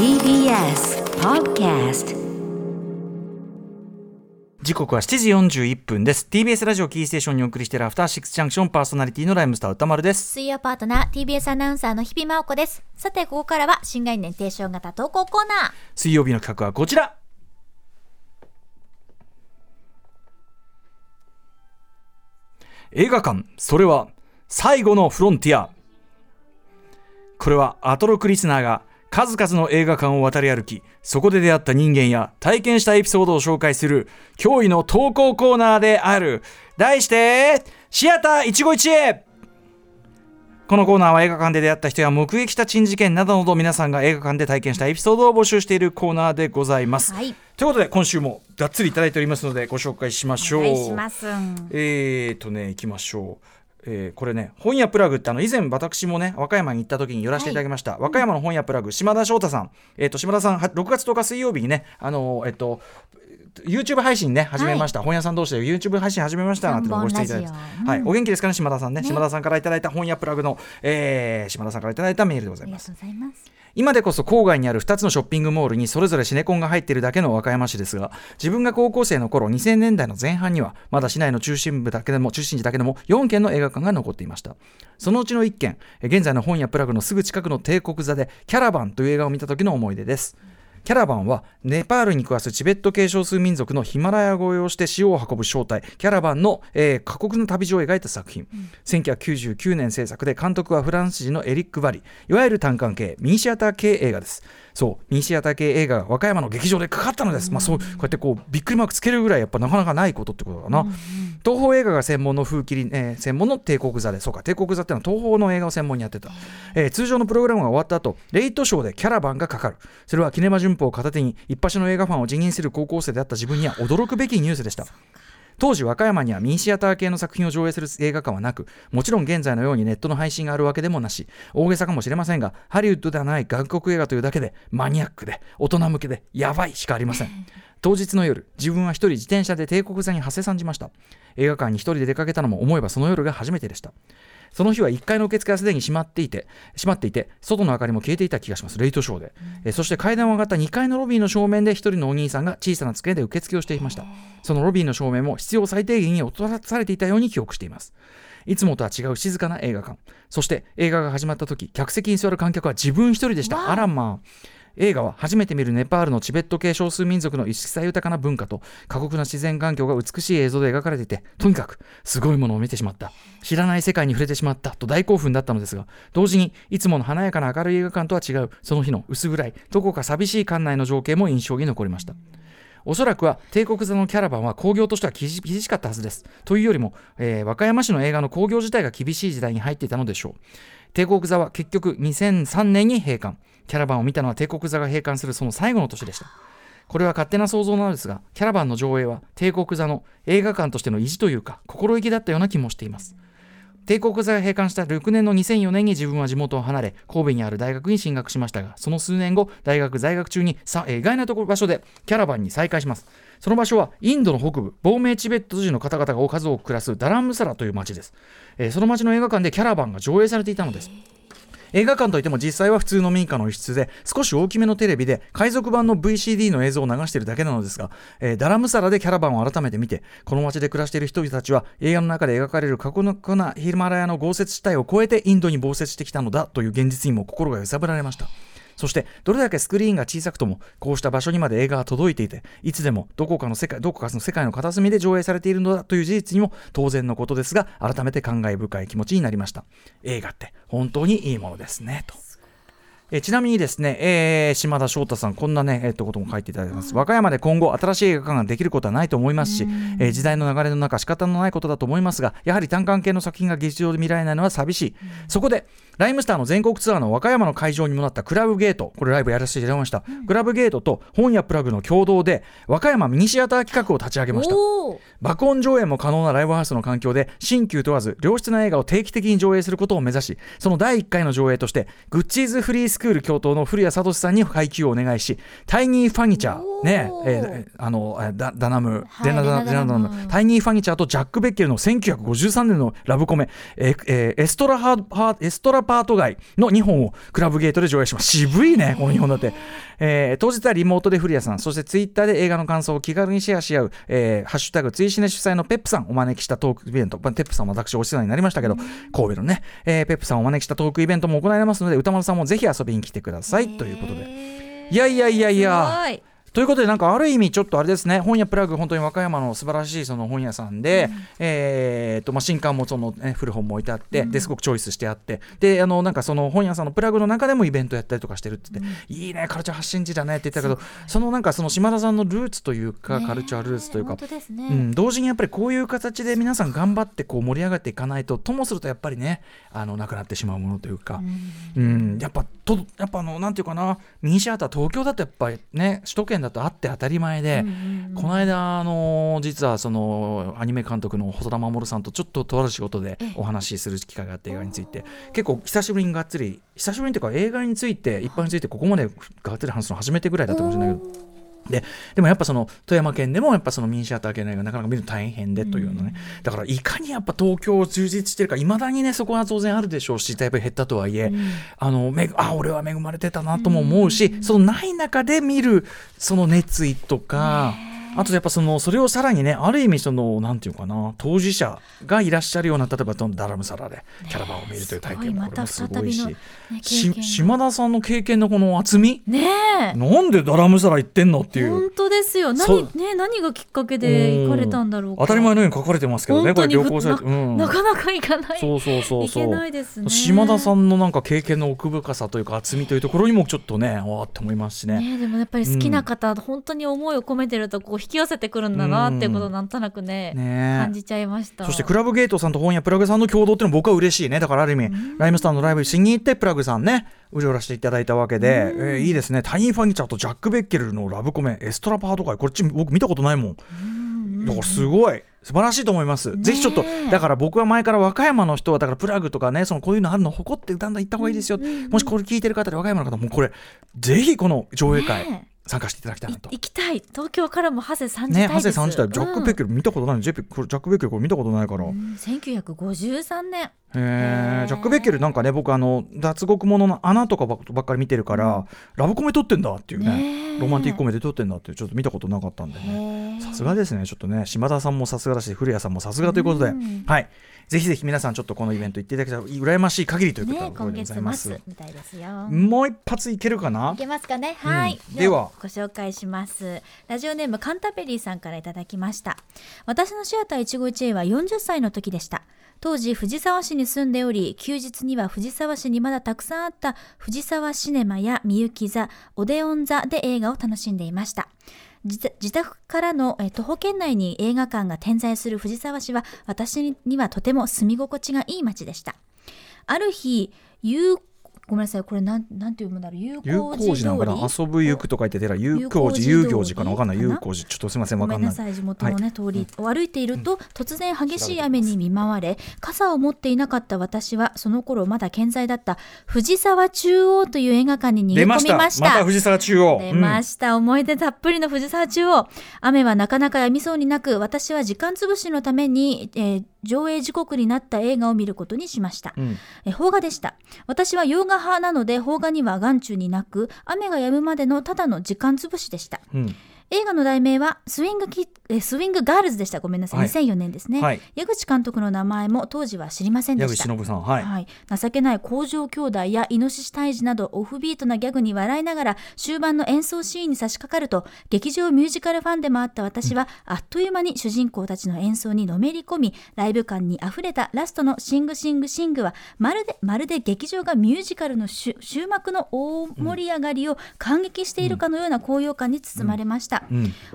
TBS Podcast 時刻は7時41分です。TBS ラジオキーステーションにお送りしているアフターシックスジャンクションパーソナリティのライムスター歌丸です。水曜パートナー TBS アナウンサーの日々真央子です。さてここからは新概念提唱型投稿コーナー。水曜日の企画はこちら。映画館それは最後のフロンティア。これはアトロクリスナーが数々の映画館を渡り歩きそこで出会った人間や体験したエピソードを紹介する驚異の投稿コーナーである題してシアター一期一会このコーナーは映画館で出会った人や目撃した珍事件などなど皆さんが映画館で体験したエピソードを募集しているコーナーでございます。はいということで今週もがっつりいただいておりますのでご紹介しましょう。お願いしますえーとね、いきましょう。えーこれね本屋プラグってあの以前私もね和歌山に行った時に寄らせていただきました、和歌山の本屋プラグ島田翔太さん、えー、と島田さんは6月10日水曜日にねあのえっ、と YouTube 配信ね始めました、本屋さん同士で YouTube 配信始めました。なんてご出演いただいて、三本ラジオはい、お元気ですかね島田さんね。島田さんからいただいた本屋プラグの、えー島田さんからいただいたメールでござありがいますとうございます今でこそ郊外にある2つのショッピングモールにそれぞれシネコンが入っているだけの和歌山市ですが自分が高校生の頃2000年代の前半にはまだ市内の中心部だけでも中心地だけでも4軒の映画館が残っていました。そのうちの1軒現在の本屋プラグのすぐ近くの帝国座でキャラバンという映画を見た時の思い出です。キャラバンはネパールに暮らすチベット系少数民族のヒマラヤ越えをして塩を運ぶ正体。キャラバンの、えー過酷な旅路を描いた作品、1999年制作で監督はフランス人のエリック・バリ。いわゆる単館系ミニシアター系映画です。そうミニシアター系映画が和歌山の劇場でかかったのです、まあ、そうこうやってこうびっくりマークつけるぐらいやっぱなかなかないことってことだな、東宝映画が専門の風切り、えー専門の帝国座でそうか帝国座ってのは東宝の映画を専門にやってた、えー通常のプログラムが終わった後レイトショーでキャラバンがかかる。それはキネマ旬報を片手に一発の映画ファンを辞任する高校生であった自分には驚くべきニュースでした。当時和歌山にはミニシアター系の作品を上映する映画館はなくもちろん現在のようにネットの配信があるわけでもなし大げさかもしれませんがハリウッドではない外国映画というだけでマニアックで大人向けでやばいしかありません。当日の夜自分は一人自転車で帝国座に馳せ参じました。映画館に一人で出かけたのも思えばその夜が初めてでした。その日は1階の受付はすでに閉まっていて閉まっていて外の明かりも消えていた気がします。レイトショーで、えそして階段を上がった2階のロビーの正面で一人のお兄さんが小さな机で受付をしていました。そのロビーの正面も必要最低限に落とされていたように記憶しています。いつもとは違う静かな映画館。そして映画が始まった時客席に座る観客は自分一人でした。あらまあ映画は初めて見るネパールのチベット系少数民族の色彩豊かな文化と過酷な自然環境が美しい映像で描かれていてとにかくすごいものを見てしまった知らない世界に触れてしまったと大興奮だったのですが同時にいつもの華やかな明るい映画館とは違うその日の薄暗いどこか寂しい館内の情景も印象に残りましたおそらくは帝国座のキャラバンは興行としては厳しかったはずです。というよりも、えー和歌山市の映画の興行自体が厳しい時代に入っていたのでしょう。帝国座は結局2003年に閉館。キャラバンを見たのは帝国座が閉館するその最後の年でした。これは勝手な想像なのですが、キャラバンの上映は帝国座の映画館としての意地というか、心意気だったような気もしています。帝国座が閉館した翌年の2004年に自分は地元を離れ神戸にある大学に進学しましたがその数年後大学在学中にさえー意外なところ場所でキャラバンに再会しますその場所はインドの北部亡命チベット人の方々が数多く暮らすダランムサラという町です、えーその町の映画館でキャラバンが上映されていたのです映画館といっても実際は普通の民家の一室で少し大きめのテレビで海賊版の VCD の映像を流しているだけなのですが、えーダラムサラでキャラバンを改めて見てこの街で暮らしている人々たちは映画の中で描かれる過酷なヒルマラヤの豪雪地帯を越えてインドに豪雪してきたのだという現実にも心が揺さぶられました。そしてどれだけスクリーンが小さくともこうした場所にまで映画が届いていていつでもどこかの世界どこかの世界の片隅で上映されているのだという事実にも当然のことですが改めて感慨深い気持ちになりました映画って本当にいいものですねとえちなみにですね、えー島田翔太さん、こんなね、えっと、ことも書いていただいてます。和歌山で今後、新しい映画館ができることはないと思いますし、えー時代の流れの中、仕方のないことだと思いますが、やはり単館系の作品が劇場で見られないのは寂しい。そこで、ライムスターの全国ツアーの和歌山の会場にもなったクラブゲート、これライブやらせていただきました。クラブゲートと本屋プラグの共同で、和歌山ミニシアター企画を立ち上げました。爆音上映も可能なライブハウスの環境で新旧問わず良質な映画を定期的に上映することを目指しその第1回の上映としてグッチーズフリースクール教頭の古谷聡さんに配給をお願いしタイニーファニチャーねえーあのえダダナム、はいデナダレナダナム。タイニー・ファニチャーとジャック・ベッケルの1953年のラブコメ、えーえーエストラハーハーエストラパード街の2本をクラブゲートで上映します。渋いねこの2本だって、えー当日はリモートで古谷さん。そしてツイッターで映画の感想を気軽にシェアし合う、えーハッシュタグツイシネ主催のペップさんお招きしたトークイベント。まあペップさんも私お世話になりましたけど、神戸のね、えーペップさんをお招きしたトークイベントも行われますので宇多丸さんもぜひ遊びに来てください。ということで。でいやいやいやいやということでなんかある意味ちょっとあれですね本屋プラグ本当に和歌山の素晴らしいその本屋さんで、えーとまあ、新刊もその、ね、古本も置いてあって、ですごくチョイスしてあってであのなんかその本屋さんのプラグの中でもイベントやったりとかしてるって言って、いいねカルチャー発信地だねって言ったけどそのなんかその島田さんのルーツというか、ねカルチャールーツというかね、うん、同時にやっぱりこういう形で皆さん頑張ってこう盛り上がっていかないとともするとやっぱりねあのなくなってしまうものというか、うん。やっぱとやっぱあのなんていうかなミニシアター東京だとやっぱりね首都圏だとあって当たり前で、この間あの実はそのアニメ監督の細田守さんとちょっととある仕事でお話しする機会があって映画について結構久しぶりにがっつり久しぶりにというか映画について一般についてここまでがっつり話すの初めてぐらいだったかもしれないけど。ででもやっぱその富山県でもやっぱそのミニシアター系の映画なかなか見るの大変でというのね、だからいかにやっぱ東京充実してるかいまだにねそこは当然あるでしょうしだいぶ減ったとはいえ、あのめあ俺は恵まれてたなとも思うし、そのない中で見るその熱意とか。あとやっぱそのそれをさらにねある意味そのなんていうかな当事者がいらっしゃるような例えばダラムサラでキャラバンを見るという体験もこれもすごいし、ね島田さんの経験のこの厚み？ねえ。なんでダラムサラ行ってんのっていう。本当ですよ。何ね何がきっかけで行かれたんだろうか。当たり前のように書かれてますけどねこれ旅行サイト、なうん、なかなか行かない。そうそうそうそう。いけないですね。島田さんのなんか経験の奥深さというか厚みというところにもちょっとねわーって思いますしね。ねでもやっぱり好きな方、本当に思いを込めてるとこう引き寄せてくるんだなっていうことをなんとなくね、ね感じちゃいました。そしてクラブゲートさんと本屋プラグさんの共同っていうのは僕は嬉しいね。だからある意味、ライムスターのライブしに行ってプラグさんねうじょらしていただいたわけで、えーいいですね。タイニー・ファニチャーとジャック・ベッケルのラブコメエストラパート会。こっち僕見たことないもん。だからすごい。素晴らしいと思います、ぜひちょっとだから僕は前から和歌山の人はだからプラグとかねそのこういうのあるの誇ってだんだん行った方がいいですよ、もしこれ聞いてる方で和歌山の方もうこれぜひこの上映会ね参加していただきたいいなと。行きたい。東京からも長谷さんじね、たいです。長谷さん自体ジャック・ベッケル見たことないの、ジャック・ベッケルこれ見たことないから、うん。1953年。えジャック・ベッケルなんかね僕あの脱獄ものの穴とかばばっかり見てるから、ラブコメ撮ってんだっていうねロマンティックコメディ撮ってんだってちょっと見たことなかったんでね。さすがですね。ちょっとね島田さんもさすがだし古谷さんもさすがということで、うん。はいぜひぜひ皆さんちょっとこのイベント行っていただけたら羨ましい限りということでござい月ます、末みたいですよ。もう一発いけるかな？いけますかね？はい、うん。では。ご紹介します。ラジオネームカンタベリーさんからいただきました。私のシアター一期一会は40歳の時でした。当時藤沢市に住んでおり休日には藤沢市にまだたくさんあった藤沢シネマやみゆき座オデオン座で映画を楽しんでいました自宅からの徒歩圏内に映画館が点在する藤沢市は私にはとても住み心地がいい街でした。ある日有ごめんなさい。これなんなんて読むんだろう。有有効寺なのかな？り遊ぶ行くと書いててら有効寺有効寺有行寺かな？わかんない。有効寺ちょっとすみません。ごわかんない。めんなさい。地元のね、通りを歩いていると、突然激しい雨に見舞われ傘を持っていなかった私はその頃まだ健在だった藤沢中央という映画館に逃げ込み出ました。ました。また藤沢中央。出ました、思い出たっぷりの藤沢中央。雨はなかなか止みそうになく私は時間つぶしのために、えー上映時刻になった映画を見ることにしました、うん。えー邦画でした。私は洋画派なので邦画には眼中になく雨が止むまでのただの時間つぶしでした。うんうん映画の題名はスイングキえースイングガールズでした。ごめんなさい、はい。2004年ですね、はい。矢口監督の名前も当時は知りませんで矢した。口忍さん。はい、はい、情けない工場兄弟やイノシシ退治などオフビートなギャグに笑いながら終盤の演奏シーンに差し掛かると劇場ミュージカルファンでもあった私は、あっという間に主人公たちの演奏にのめり込みライブ感にあふれたラストの「シングシングシングは」まるでまるで劇場がミュージカルの終終幕の大盛り上がりを感激しているかのような高揚感に包まれました。うん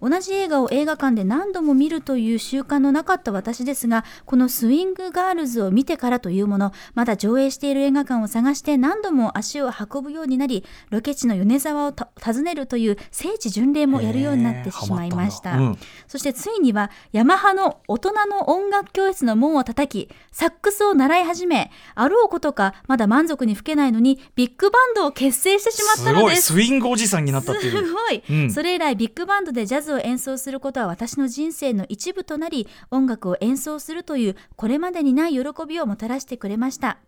同じ映画を映画館で何度も見るという習慣のなかった私ですがこのスイングガールズを見てからというものまだ上映している映画館を探して何度も足を運ぶようになりロケ地の米沢をた訪ねるという聖地巡礼もやるようになってしまいました。へーハマったん。だそしてついにはヤマハの大人の音楽教室の門を叩きサックスを習い始めあろうことかまだ満足に吹けないのにビッグバンドを結成してしまったす。ごい。のですスイングおじさんになったっていう。すごい、うん。それ以来ビッグバンドでジャズを演奏することは私の人生の一部となり音楽を演奏するというこれまでにない喜びをもたらしてくれました。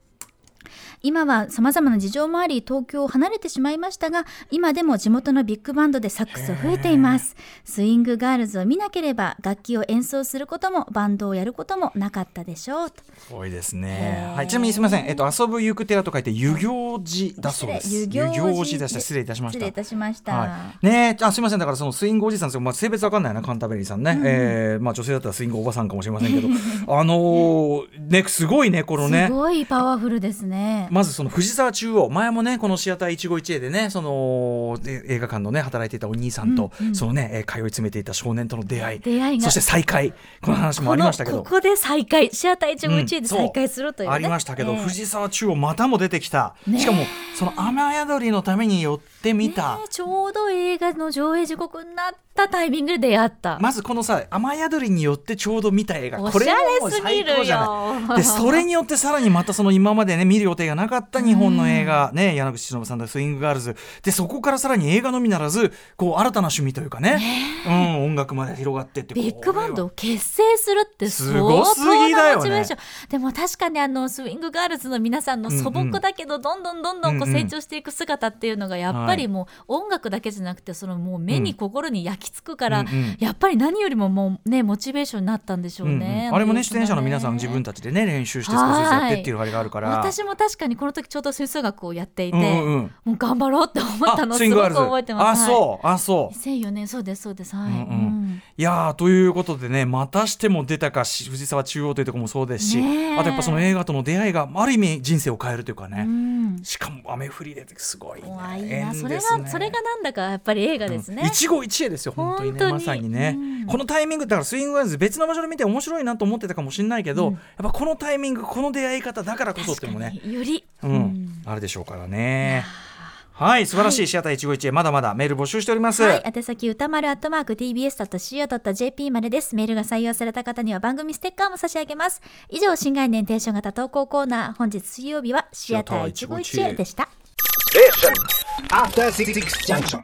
今は様々な事情もあり東京を離れてしまいましたが今でも地元のビッグバンドでサックスを吹いています。スイングガールズを見なければ楽器を演奏することもバンドをやることもなかったでしょうと。すごいですね。はい、ちなみにすみません。えっと、遊ぶ行く寺と書いて、遊行寺だそうです。遊行寺。でした。失礼いたしました。失礼い。たしました、はい、ねえあすみません。だからそのスイングおじさんですよ、まあ、性別わかんないなカンタベリーさんね、えーまあ、女性だったらスイングおばさんかもしれませんけど。あのーねすごいねこのね。すごいパワフルですね、まずその藤沢中央前もねこのシアター一期一会でねそのえ映画館のね働いていたお兄さんと、そのね、えー通い詰めていた少年との出会い。出会いがそして再会この話もありましたけど。このここで再会シアター一期一会で再会するという、ねありましたけど、ええ藤沢中央またも出てきた、ねえ。しかもその雨宿りのために寄ってみた、ねちょうど映画の上映時刻になったタイミングで出会った、まずこのさ雨宿りによってちょうど見た映画。おこれしゃれももうすぎる最高じゃよない。でそれによってさらにまたその今までね見る予定がなかった日本の映画、ね柳口忍さんの「スイングガールズ」でそこからさらに映画のみならずこう新たな趣味というかね。うん、音楽まで広がってってビッグバンドを結成するってす相ごすぎ当だよね。でも確かにあのスイングガールズの皆さんの素朴だけどどんどんどんどんこう成長していく姿っていうのがやっぱりもう音楽だけじゃなくてそのもう目に心に焼き付くから、うんうん。やっぱり何よりももうねモチベーションになったんでしょううんね。うん。あれもねの出演者の皆さん自分たちでね練習して少しずつやってっていうあれがあるから。私も確かにこの時ちょうど吹奏楽をやっていて、うんうんうん。もう頑張ろうって思ったのあすごく覚えてます。あそう。あそう。2004年そうですそうです。はい。うんうんうんいやーということでねまたしても出たかし藤沢中央というところもそうですし、あとやっぱその映画との出会いがある意味人生を変えるというかね、うん。しかも雨降りですごいね怖いそれがそれがなんだかやっぱり映画ですね。一期一会ですよ本当にねまさにね、うん。このタイミングだからスイングガールズ別の場所で見て面白いなと思ってたかもしれないけど、うん。やっぱこのタイミングこの出会い方だからこそってもねより、うん。うん。あるでしょうからねはい素晴らしいシアター一期一会まだまだメール募集しております、はい、宛先歌丸アットマーク tbs.co.jp までです。メールが採用された方には番組ステッカーも差し上げます。以上、新概念提唱型投稿コーナー、本日水曜日はシアター一期一会でした。After Six Junction.